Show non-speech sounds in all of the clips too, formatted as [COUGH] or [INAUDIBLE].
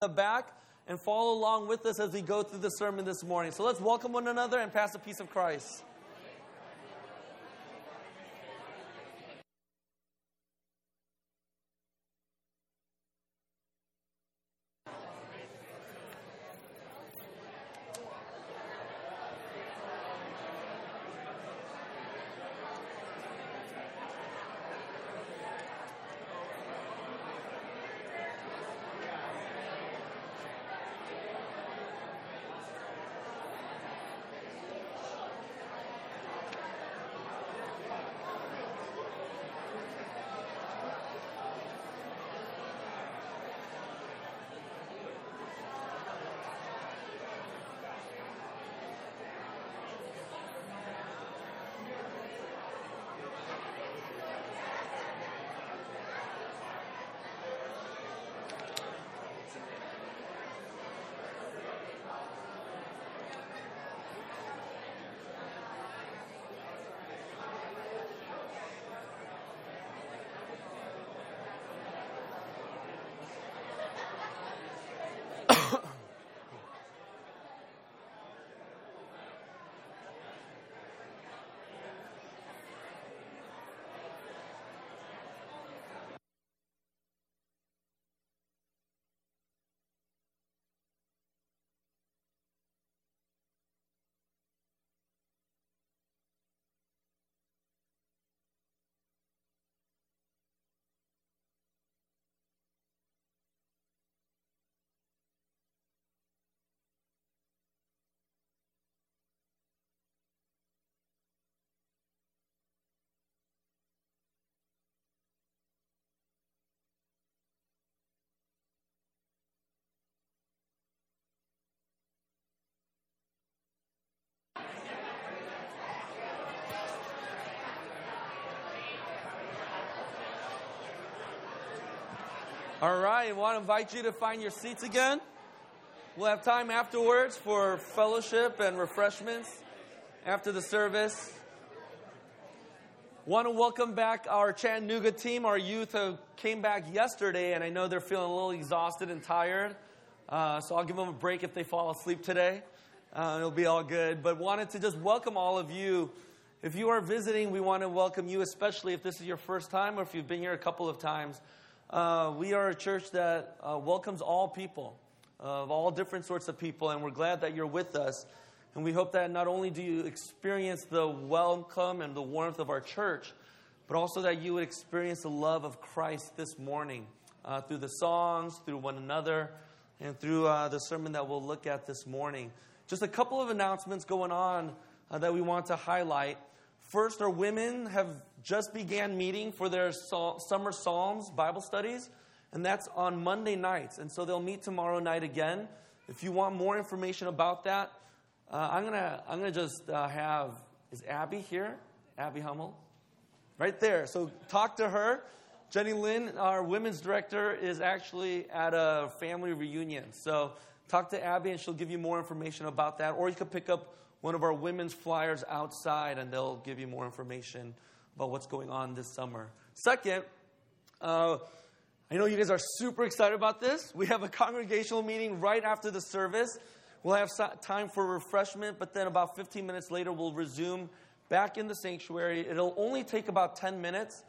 the back and follow along with us as we go through the sermon this morning. So let's welcome one another and pass the peace of Christ. All right, I want to invite you to find your seats again. We'll have time afterwards for fellowship and refreshments after the service. Want to welcome back our Chattanooga team. Our youth who came back yesterday, and I know they're feeling a little exhausted and tired. Uh, so I'll give them a break if they fall asleep today. Uh, it'll be all good. But wanted to just welcome all of you. If you are visiting, we want to welcome you, especially if this is your first time or if you've been here a couple of times. Uh, we are a church that uh, welcomes all people, uh, of all different sorts of people, and we're glad that you're with us. And we hope that not only do you experience the welcome and the warmth of our church, but also that you would experience the love of Christ this morning uh, through the songs, through one another, and through uh, the sermon that we'll look at this morning. Just a couple of announcements going on uh, that we want to highlight. First, our women have just began meeting for their summer Psalms Bible studies, and that's on Monday nights. And so they'll meet tomorrow night again. If you want more information about that, uh, I'm gonna I'm gonna just uh, have is Abby here? Abby Hummel, right there. So talk to her. Jenny Lynn, our women's director, is actually at a family reunion. So talk to Abby, and she'll give you more information about that. Or you could pick up one of our women's flyers outside, and they'll give you more information about what's going on this summer. Second, uh, I know you guys are super excited about this. We have a congregational meeting right after the service. We'll have time for refreshment, but then about 15 minutes later, we'll resume back in the sanctuary. It'll only take about 10 minutes,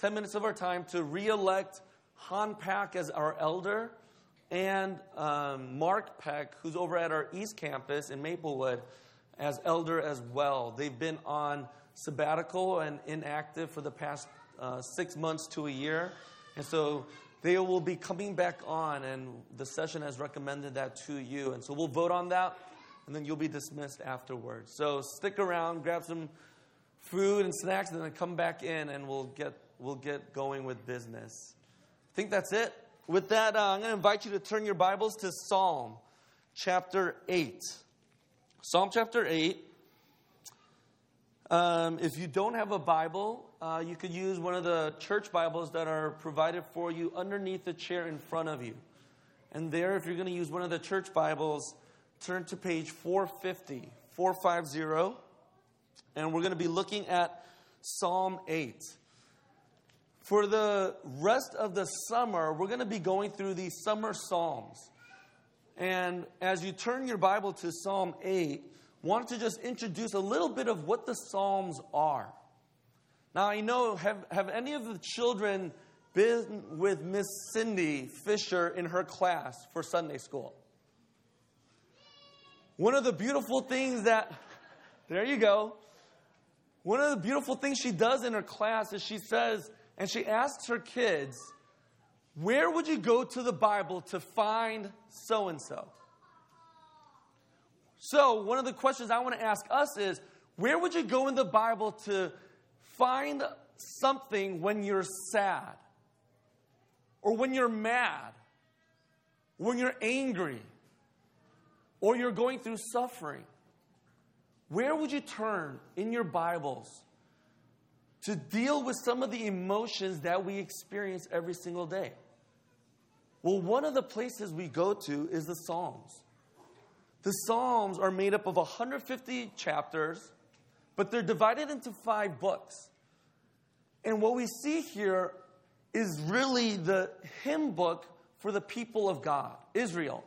10 minutes of our time to re elect Han Pack as our elder and um, Mark Peck, who's over at our East Campus in Maplewood as elder as well. They've been on sabbatical and inactive for the past uh, six months to a year. And so they will be coming back on, and the session has recommended that to you. And so we'll vote on that, and then you'll be dismissed afterwards. So stick around, grab some food and snacks, and then come back in, and we'll get, we'll get going with business. I think that's it. With that, uh, I'm going to invite you to turn your Bibles to Psalm chapter 8. Psalm chapter 8. Um, if you don't have a Bible, uh, you could use one of the church Bibles that are provided for you underneath the chair in front of you. And there, if you're going to use one of the church Bibles, turn to page 450, 450, and we're going to be looking at Psalm 8. For the rest of the summer, we're going to be going through these summer Psalms. And as you turn your Bible to Psalm 8, want to just introduce a little bit of what the Psalms are. Now, I know, have, have any of the children been with Miss Cindy Fisher in her class for Sunday school? One of the beautiful things that, [LAUGHS] there you go. One of the beautiful things she does in her class is she says, and she asks her kids, Where would you go to the Bible to find so and so? So, one of the questions I want to ask us is where would you go in the Bible to find something when you're sad? Or when you're mad? When you're angry? Or you're going through suffering? Where would you turn in your Bibles to deal with some of the emotions that we experience every single day? Well, one of the places we go to is the Psalms. The Psalms are made up of 150 chapters, but they're divided into five books. And what we see here is really the hymn book for the people of God, Israel.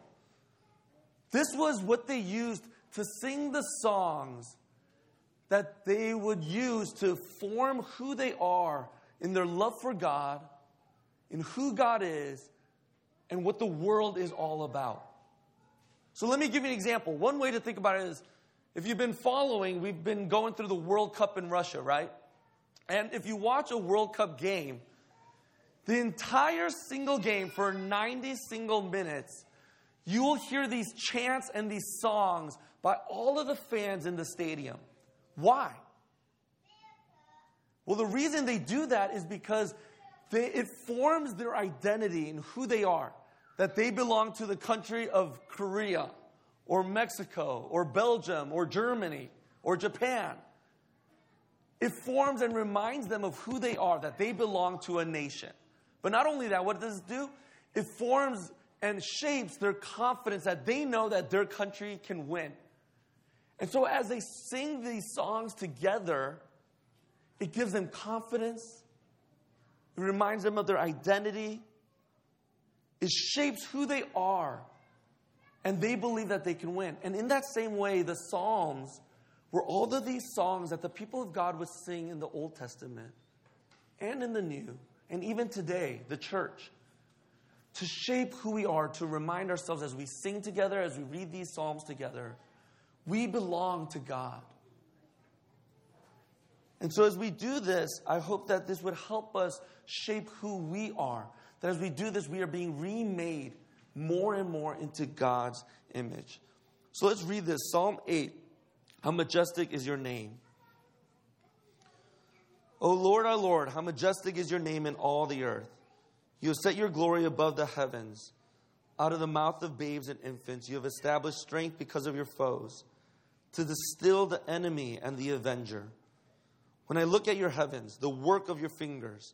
This was what they used to sing the songs that they would use to form who they are in their love for God, in who God is, and what the world is all about. So let me give you an example. One way to think about it is if you've been following, we've been going through the World Cup in Russia, right? And if you watch a World Cup game, the entire single game for 90 single minutes, you will hear these chants and these songs by all of the fans in the stadium. Why? Well, the reason they do that is because they, it forms their identity and who they are that they belong to the country of Korea or Mexico or Belgium or Germany or Japan. It forms and reminds them of who they are, that they belong to a nation. But not only that, what does it do? It forms and shapes their confidence that they know that their country can win. And so as they sing these songs together, it gives them confidence, it reminds them of their identity, it shapes who they are. And they believe that they can win. And in that same way, the Psalms were all of these songs that the people of God would sing in the Old Testament and in the New, and even today, the church, to shape who we are, to remind ourselves as we sing together, as we read these Psalms together, we belong to God. And so, as we do this, I hope that this would help us shape who we are, that as we do this, we are being remade more and more into God's image. So let's read this Psalm 8. How majestic is your name. O Lord, our Lord, how majestic is your name in all the earth. You have set your glory above the heavens. Out of the mouth of babes and infants, you have established strength because of your foes, to distill the enemy and the avenger. When I look at your heavens, the work of your fingers,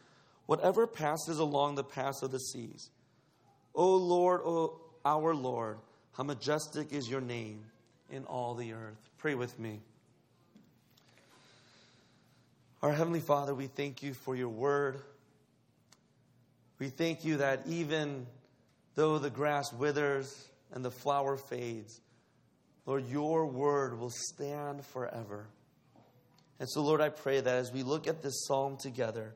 whatever passes along the paths of the seas. O Lord, O our Lord, how majestic is your name in all the earth. Pray with me. Our Heavenly Father, we thank you for your word. We thank you that even though the grass withers and the flower fades, Lord, your word will stand forever. And so, Lord, I pray that as we look at this psalm together,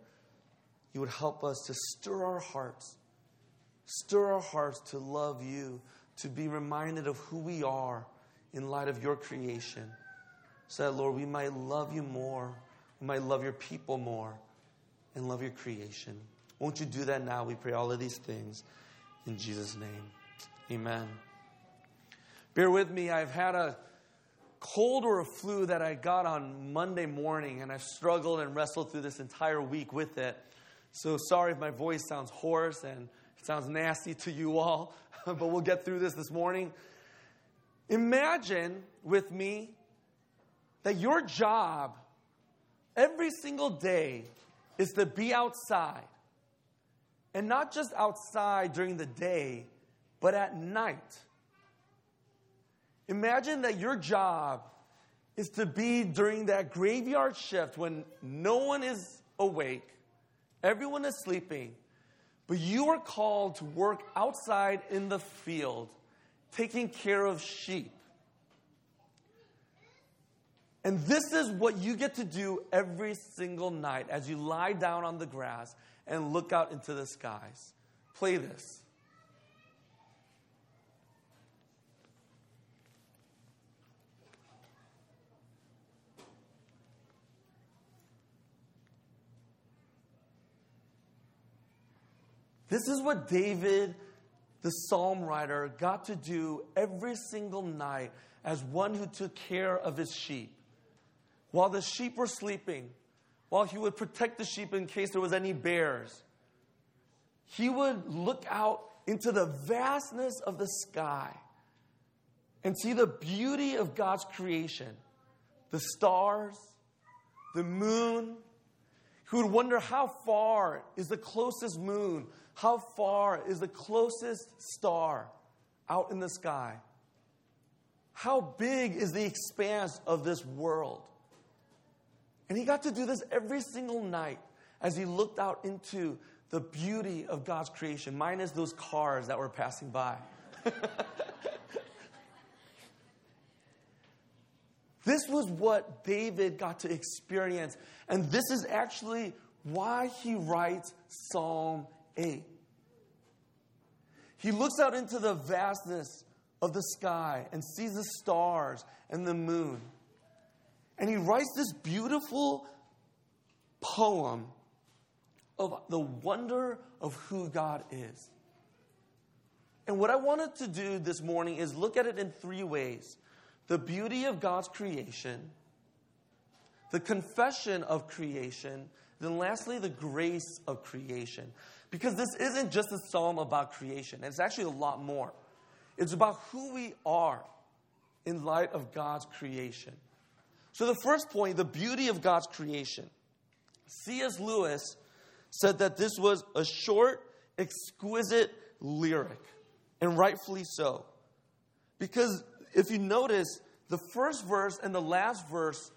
you would help us to stir our hearts, stir our hearts to love you, to be reminded of who we are in light of your creation. So that, Lord, we might love you more, we might love your people more, and love your creation. Won't you do that now? We pray all of these things in Jesus' name. Amen. Bear with me. I've had a cold or a flu that I got on Monday morning, and I've struggled and wrestled through this entire week with it. So sorry if my voice sounds hoarse and sounds nasty to you all, [LAUGHS] but we'll get through this this morning. Imagine with me that your job every single day is to be outside. And not just outside during the day, but at night. Imagine that your job is to be during that graveyard shift when no one is awake, everyone is sleeping, but you are called to work outside in the field, taking care of sheep. And this is what you get to do every single night as you lie down on the grass and look out into the skies. Play this. This is what David, the psalm writer, got to do every single night as one who took care of his sheep. While the sheep were sleeping, while he would protect the sheep in case there was any bears, he would look out into the vastness of the sky and see the beauty of God's creation the stars, the moon. He would wonder how far is the closest moon? How far is the closest star out in the sky? How big is the expanse of this world? And he got to do this every single night as he looked out into the beauty of God's creation, minus those cars that were passing by. [LAUGHS] this was what David got to experience. And this is actually why he writes Psalm 8. He looks out into the vastness of the sky and sees the stars and the moon. And he writes this beautiful poem of the wonder of who God is. And what I wanted to do this morning is look at it in three ways the beauty of God's creation, the confession of creation, then lastly, the grace of creation. Because this isn't just a psalm about creation, it's actually a lot more. It's about who we are in light of God's creation. So, the first point, the beauty of God's creation. C.S. Lewis said that this was a short, exquisite lyric, and rightfully so. Because if you notice, the first verse and the last verse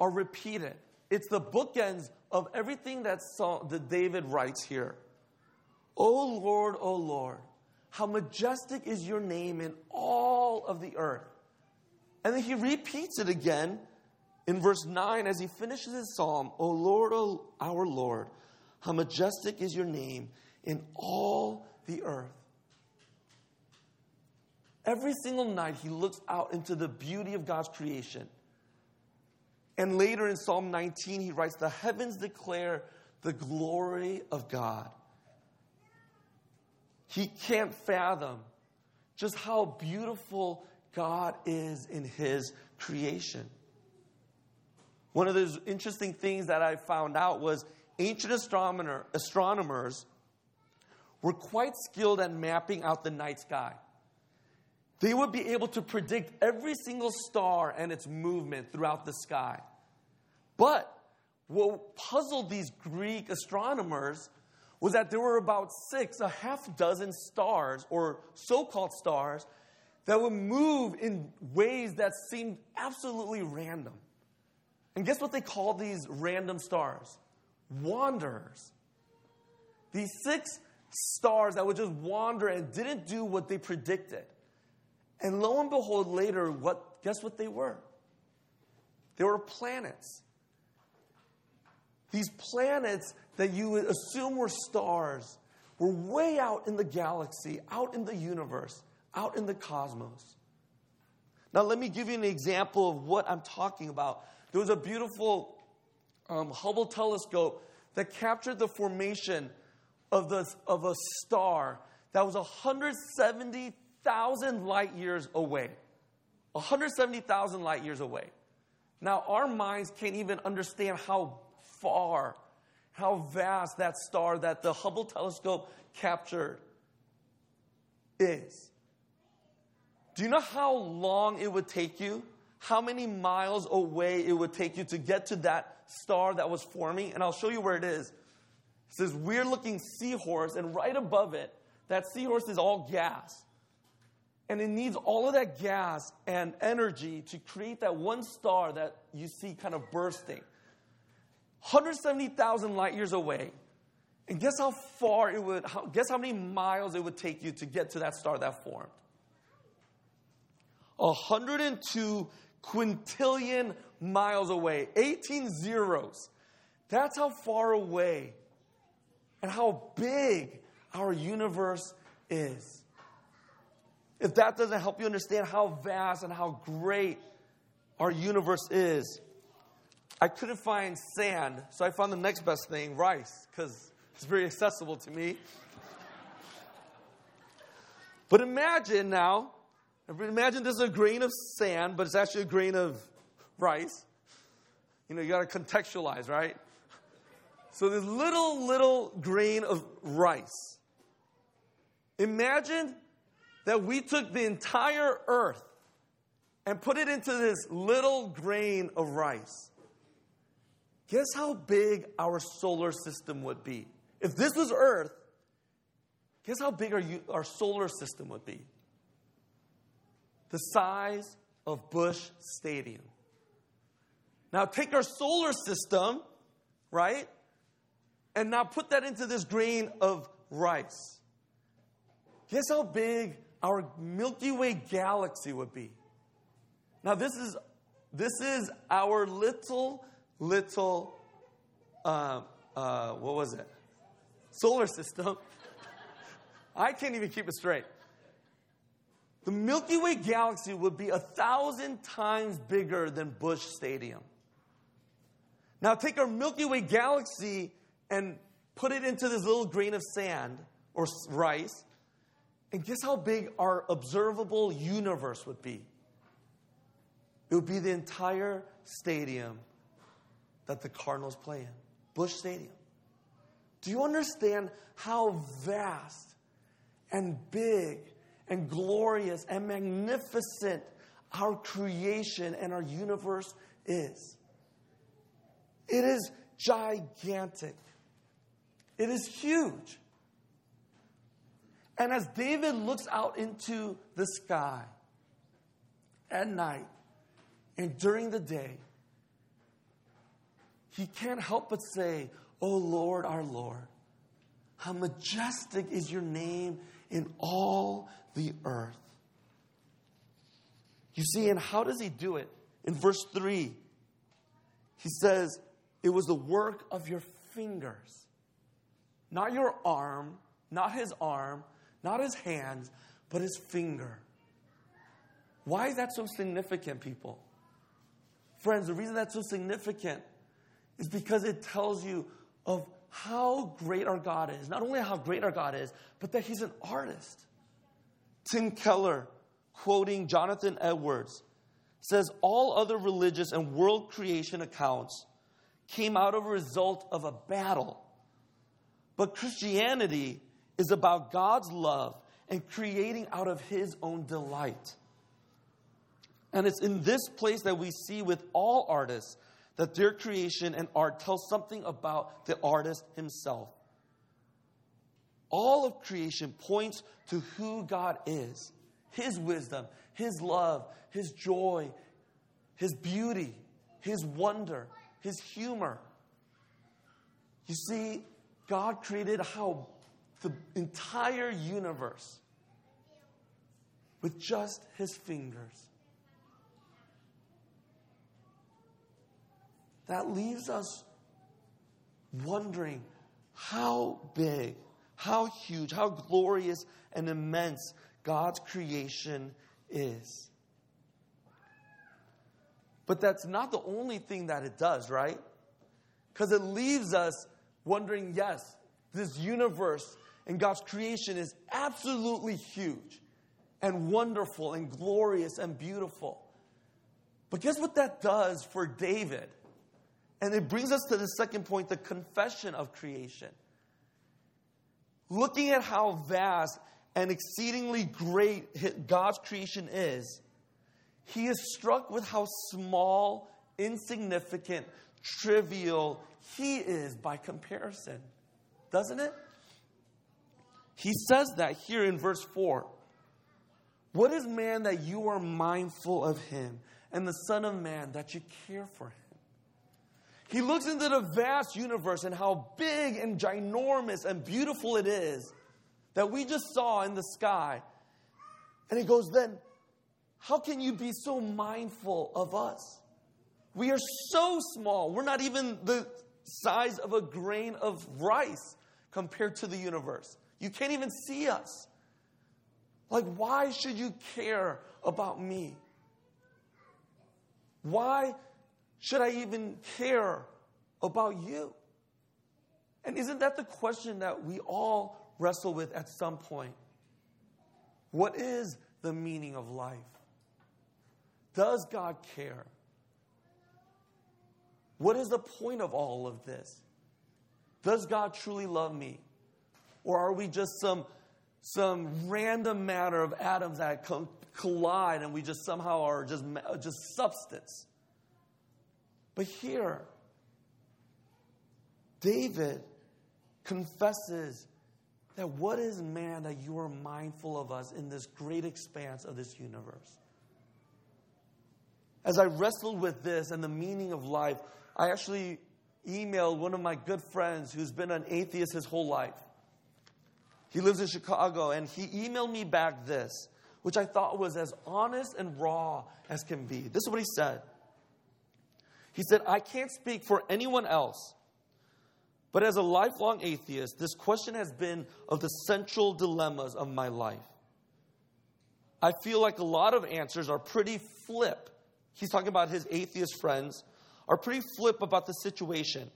are repeated. It's the bookends of everything that, that David writes here. O Lord, O Lord, how majestic is your name in all of the earth. And then he repeats it again in verse 9, as he finishes his psalm, O Lord, O our Lord, how majestic is your name in all the earth. Every single night, he looks out into the beauty of God's creation. And later in Psalm 19, he writes, The heavens declare the glory of God. He can't fathom just how beautiful God is in his creation. One of those interesting things that I found out was ancient astronomer, astronomers were quite skilled at mapping out the night sky. They would be able to predict every single star and its movement throughout the sky. But what puzzled these Greek astronomers was that there were about six, a half dozen stars, or so called stars, that would move in ways that seemed absolutely random. And guess what they call these random stars? Wanderers. These six stars that would just wander and didn't do what they predicted. And lo and behold, later, what, guess what they were? They were planets. These planets that you would assume were stars were way out in the galaxy, out in the universe, out in the cosmos. Now, let me give you an example of what I'm talking about there was a beautiful um, Hubble telescope that captured the formation of, the, of a star that was 170,000 light years away. 170,000 light years away. Now, our minds can't even understand how far, how vast that star that the Hubble telescope captured is. Do you know how long it would take you? How many miles away it would take you to get to that star that was forming? And I'll show you where it is. It's this weird looking seahorse, and right above it, that seahorse is all gas. And it needs all of that gas and energy to create that one star that you see kind of bursting. 170,000 light years away. And guess how far it would, how, guess how many miles it would take you to get to that star that formed? 102 quintillion miles away, 18 zeros. That's how far away and how big our universe is. If that doesn't help you understand how vast and how great our universe is, I couldn't find sand, so I found the next best thing rice, because it's very accessible to me. But imagine now, imagine this is a grain of sand, but it's actually a grain of rice. You know, you got to contextualize, right? So this little, little grain of rice. Imagine that we took the entire earth and put it into this little grain of rice. Guess how big our solar system would be? If this was Earth, guess how big our, our solar system would be? The size of Busch Stadium. Now take our solar system, right? And now put that into this grain of rice. Guess how big our Milky Way galaxy would be? Now this is this is our little little uh, uh, what was it? Solar system. [LAUGHS] I can't even keep it straight. The Milky Way galaxy would be a thousand times bigger than Busch Stadium. Now take our Milky Way galaxy and put it into this little grain of sand or rice, and guess how big our observable universe would be? It would be the entire stadium that the Cardinals play in Busch Stadium. Do you understand how vast and big and glorious and magnificent our creation and our universe is? It is gigantic. It is huge. And as David looks out into the sky at night and during the day, he can't help but say, Oh Lord, our Lord, how majestic is your name in all the earth. You see, and how does he do it? In verse 3, he says, It was the work of your fingers. Not your arm, not his arm, not his hands, but his finger. Why is that so significant, people? Friends, the reason that's so significant is because it tells you of how great our God is. Not only how great our God is, but that He's an artist. Tim Keller, quoting Jonathan Edwards, says all other religious and world creation accounts came out of a result of a battle. But Christianity is about God's love and creating out of His own delight. And it's in this place that we see with all artists that their creation and art tells something about the artist himself. All of creation points to who God is His wisdom, His love, His joy, His beauty, His wonder, His humor. You see, God created how the entire universe with just His fingers. that leaves us wondering how big, how huge, how glorious and immense God's creation is. But that's not the only thing that it does, right? Because it leaves us wondering yes, this universe and God's creation is absolutely huge and wonderful and glorious and beautiful. But guess what that does for David? And it brings us to the second point the confession of creation. Looking at how vast and exceedingly great God's creation is, he is struck with how small, insignificant, trivial he is by comparison. Doesn't it? He says that here in verse 4. What is man that you are mindful of him, and the Son of Man that you care for him? He looks into the vast universe and how big and ginormous and beautiful it is that we just saw in the sky. And he goes, Then, how can you be so mindful of us? We are so small. We're not even the size of a grain of rice compared to the universe. You can't even see us. Like, why should you care about me? Why should I even care about you? And isn't that the question that we all wrestle with at some point? What is the meaning of life? Does God care? What is the point of all of this? Does God truly love me? Or are we just some, some random matter of atoms that collide and we just somehow are just, just substance? But here, David confesses that what is man that you are mindful of us in this great expanse of this universe? As I wrestled with this and the meaning of life, I actually emailed one of my good friends who's been an atheist his whole life. He lives in Chicago, and he emailed me back this, which I thought was as honest and raw as can be. This is what he said. He said, I can't speak for anyone else, but as a lifelong atheist, this question has been of the central dilemmas of my life. I feel like a lot of answers are pretty flip. He's talking about his atheist friends, are pretty flip about the situation.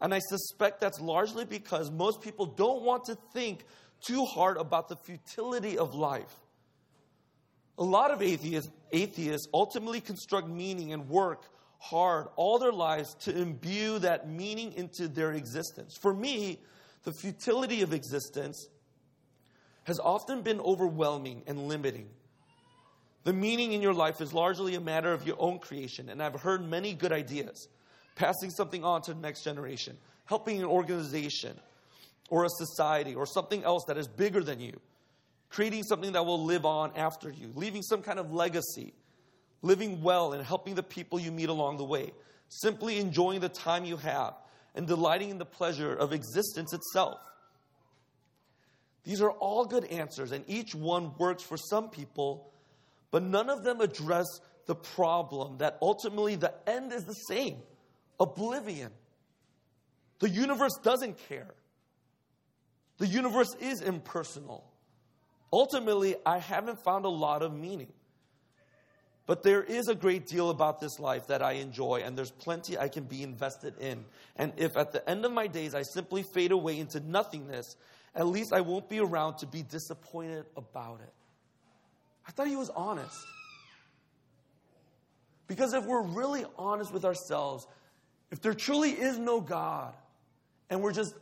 And I suspect that's largely because most people don't want to think too hard about the futility of life. A lot of atheists, atheists ultimately construct meaning and work hard all their lives to imbue that meaning into their existence. For me, the futility of existence has often been overwhelming and limiting. The meaning in your life is largely a matter of your own creation, and I've heard many good ideas. Passing something on to the next generation, helping an organization, or a society or something else that is bigger than you, creating something that will live on after you, leaving some kind of legacy, living well and helping the people you meet along the way, simply enjoying the time you have and delighting in the pleasure of existence itself. These are all good answers, and each one works for some people, but none of them address the problem that ultimately the end is the same oblivion. The universe doesn't care. The universe is impersonal. Ultimately, I haven't found a lot of meaning. But there is a great deal about this life that I enjoy, and there's plenty I can be invested in. And if at the end of my days I simply fade away into nothingness, at least I won't be around to be disappointed about it. I thought he was honest. Because if we're really honest with ourselves, if there truly is no God, and we're just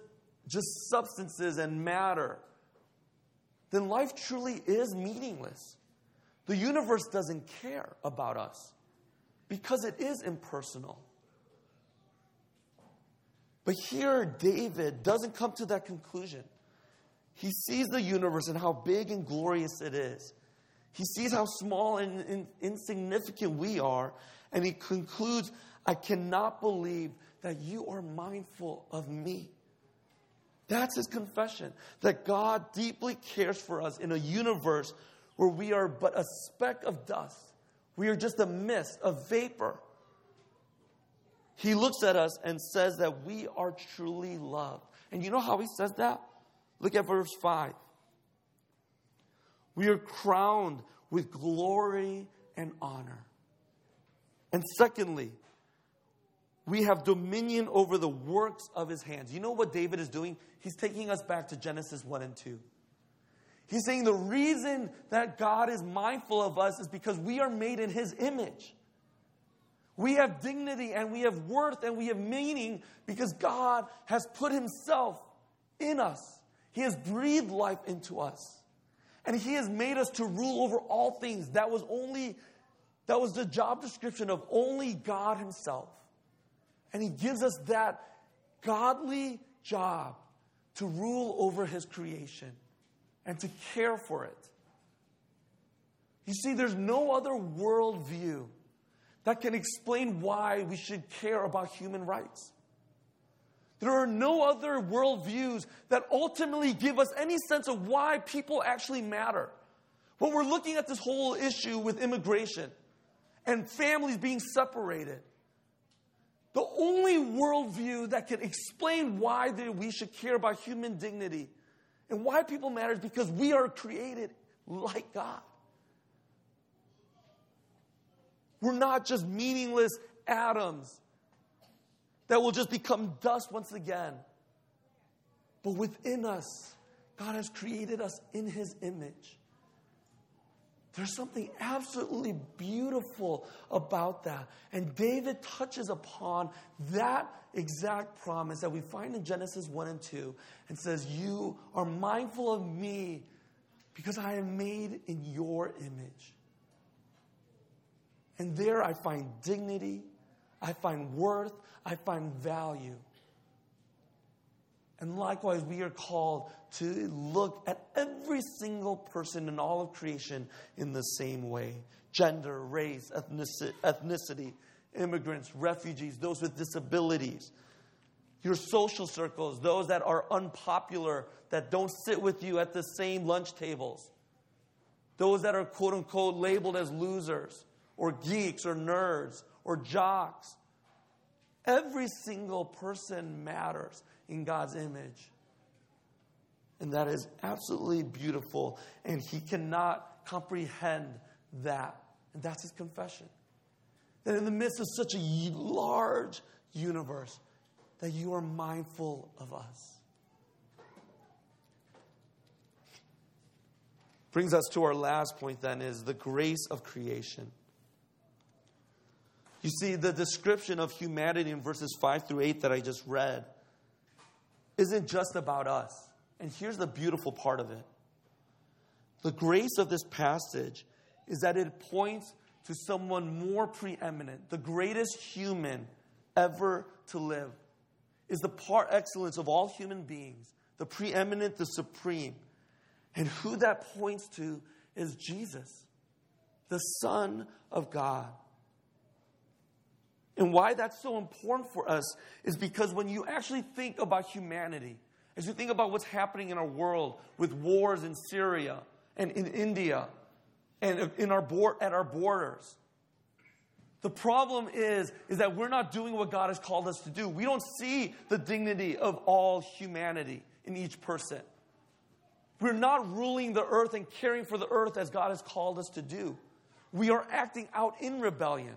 just substances and matter, then life truly is meaningless. The universe doesn't care about us because it is impersonal. But here, David doesn't come to that conclusion. He sees the universe and how big and glorious it is. He sees how small and, insignificant we are, and he concludes, I cannot believe that you are mindful of me. That's his confession that God deeply cares for us in a universe where we are but a speck of dust. We are just a mist, a vapor. He looks at us and says that we are truly loved. And you know how he says that? Look at verse 5. We are crowned with glory and honor. And secondly, we have dominion over the works of his hands. You know what David is doing? He's taking us back to Genesis 1 and 2. He's saying the reason that God is mindful of us is because we are made in his image. We have dignity and we have worth and we have meaning because God has put himself in us. He has breathed life into us. And he has made us to rule over all things. That was only that was the job description of only God himself. And he gives us that godly job to rule over his creation and to care for it. You see, there's no other worldview that can explain why we should care about human rights. There are no other worldviews that ultimately give us any sense of why people actually matter. When we're looking at this whole issue with immigration and families being separated, the only worldview that can explain why we should care about human dignity and why people matter is because we are created like God. We're not just meaningless atoms that will just become dust once again. But within us, God has created us in His image. There's something absolutely beautiful about that. And David touches upon that exact promise that we find in Genesis 1 and 2 and says, You are mindful of me because I am made in your image. And there I find dignity, I find worth, I find value. And likewise, we are called to look at every single person in all of creation in the same way. Gender, race, ethnicity, immigrants, refugees, those with disabilities, your social circles, those that are unpopular, that don't sit with you at the same lunch tables, those that are quote unquote labeled as losers, or geeks, or nerds, or jocks. Every single person matters in God's image. And that is absolutely beautiful. And he cannot comprehend that. And that's his confession. That in the midst of such a large universe, that you are mindful of us. Brings us to our last point then is the grace of creation. You see, the description of humanity in verses 5 through 8 that I just read isn't just about us. And here's the beautiful part of it the grace of this passage is that it points to someone more preeminent, the greatest human ever to live, is the par excellence of all human beings, the preeminent, the supreme. And who that points to is Jesus, the Son of God. And why that's so important for us is because when you actually think about humanity, as you think about what's happening in our world with wars in Syria and in India and in our board, at our borders, the problem is, is that we're not doing what God has called us to do. We don't see the dignity of all humanity in each person. We're not ruling the earth and caring for the earth as God has called us to do. We are acting out in rebellion.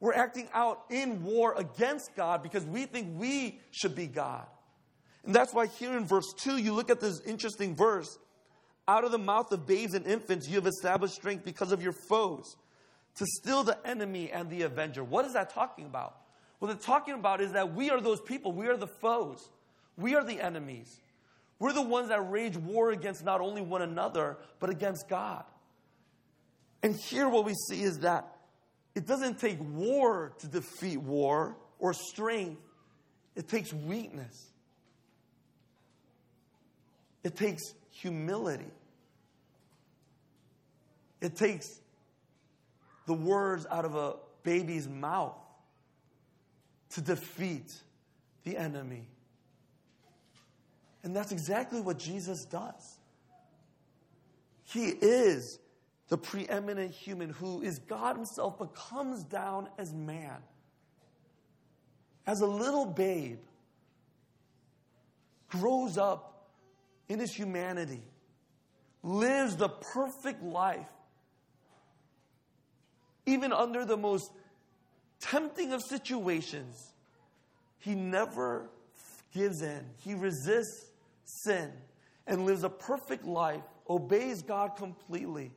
We're acting out in war against God because we think we should be God. And that's why here in verse 2, you look at this interesting verse. Out of the mouth of babes and infants, you have established strength because of your foes to still the enemy and the avenger. What is that talking about? What it's talking about is that we are those people. We are the foes. We are the enemies. We're the ones that rage war against not only one another, but against God. And here, what we see is that it doesn't take war to defeat war or strength, it takes weakness. It takes humility. It takes the words out of a baby's mouth to defeat the enemy. And that's exactly what Jesus does. He is the preeminent human who is God Himself but comes down as man. As a little babe, grows up in his humanity, lives the perfect life, even under the most tempting of situations. He never gives in, he resists sin and lives a perfect life, obeys God completely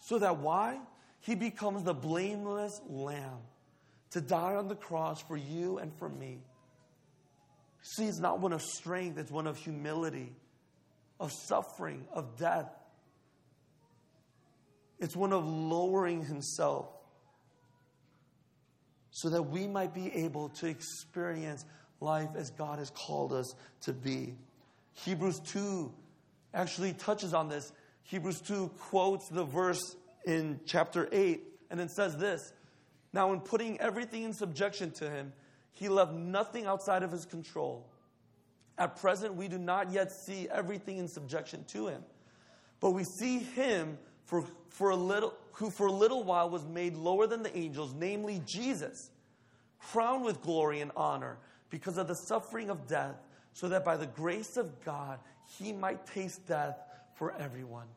so that why? He becomes the blameless lamb to die on the cross for you and for me. See, it's not one of strength, it's one of humility, of suffering, of death. it's one of lowering himself so that we might be able to experience life as God has called us to be. Hebrews 2 actually touches on this. Hebrews 2 quotes the verse in chapter 8 and then says this Now, in putting everything in subjection to him, he left nothing outside of his control. At present, we do not yet see everything in subjection to him, but we see him for, for a little, who for a little while was made lower than the angels, namely Jesus, crowned with glory and honor because of the suffering of death, so that by the grace of God he might taste death for everyone.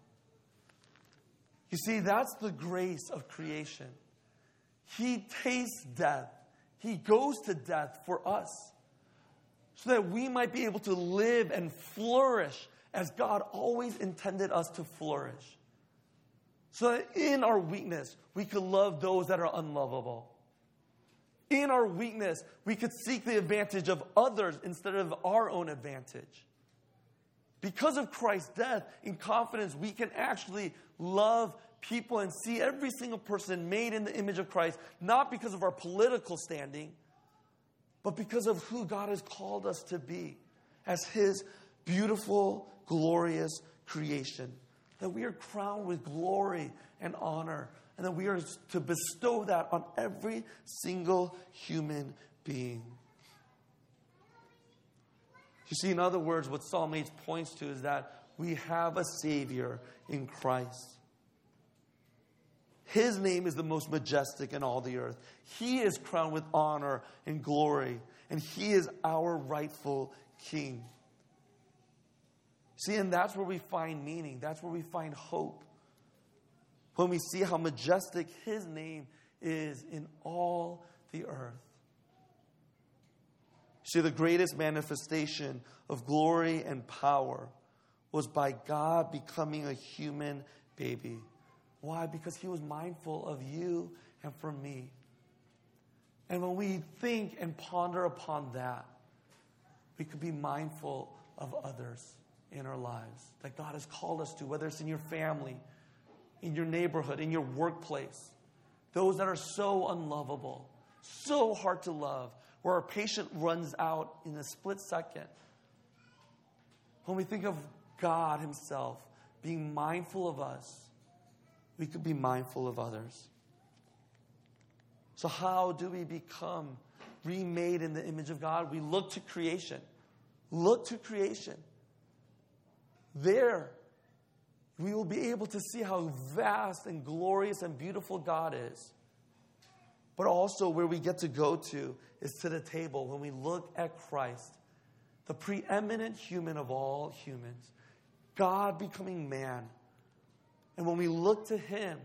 You see, that's the grace of creation. He tastes death, he goes to death for us, so that we might be able to live and flourish as God always intended us to flourish. So that in our weakness, we could love those that are unlovable. In our weakness, we could seek the advantage of others instead of our own advantage. Because of Christ's death, in confidence, we can actually love people and see every single person made in the image of Christ, not because of our political standing, but because of who God has called us to be as His beautiful, glorious creation. That we are crowned with glory and honor and that we are to bestow that on every single human being. You see, in other words, what Psalm 8 points to is that we have a Savior in Christ. His name is the most majestic in all the earth. He is crowned with honor and glory, and He is our rightful King. See, and that's where we find meaning, that's where we find hope when we see how majestic His name is in all the earth. See, the greatest manifestation of glory and power was by God becoming a human baby. Why? Because He was mindful of you and for me. And when we think and ponder upon that, we could be mindful of others in our lives that God has called us to, whether it's in your family, in your neighborhood, in your workplace, those that are so unlovable, so hard to love, where our patient runs out in a split second. When we think of God Himself being mindful of us, we could be mindful of others. So, how do we become remade in the image of God? We look to creation. Look to creation. There, we will be able to see how vast and glorious and beautiful God is. But also, where we get to go to is to the table when we look at Christ, the preeminent human of all humans, God becoming man. And when we look to Him,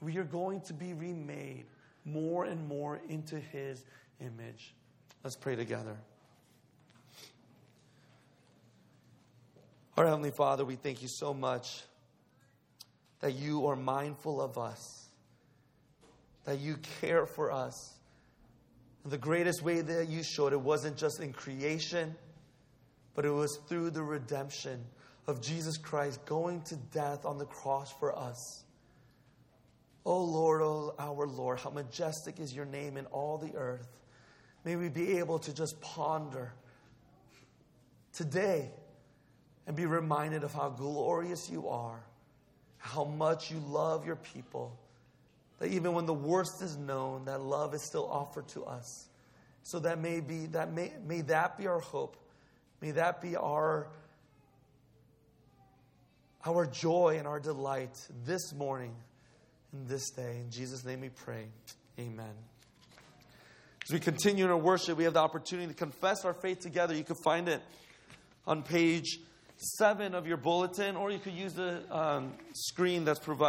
we are going to be remade more and more into His image. Let's pray together. Our Heavenly Father, we thank you so much that you are mindful of us, that you care for us. And the greatest way that you showed it wasn't just in creation, but it was through the redemption of Jesus Christ going to death on the cross for us. Oh Lord, oh our Lord, how majestic is your name in all the earth. May we be able to just ponder today and be reminded of how glorious you are how much you love your people. That even when the worst is known, that love is still offered to us. So that may be that may, may that be our hope. May that be our our joy and our delight this morning and this day. In Jesus' name we pray. Amen. As we continue in our worship, we have the opportunity to confess our faith together. You can find it on page seven of your bulletin, or you could use the um, screen that's provided.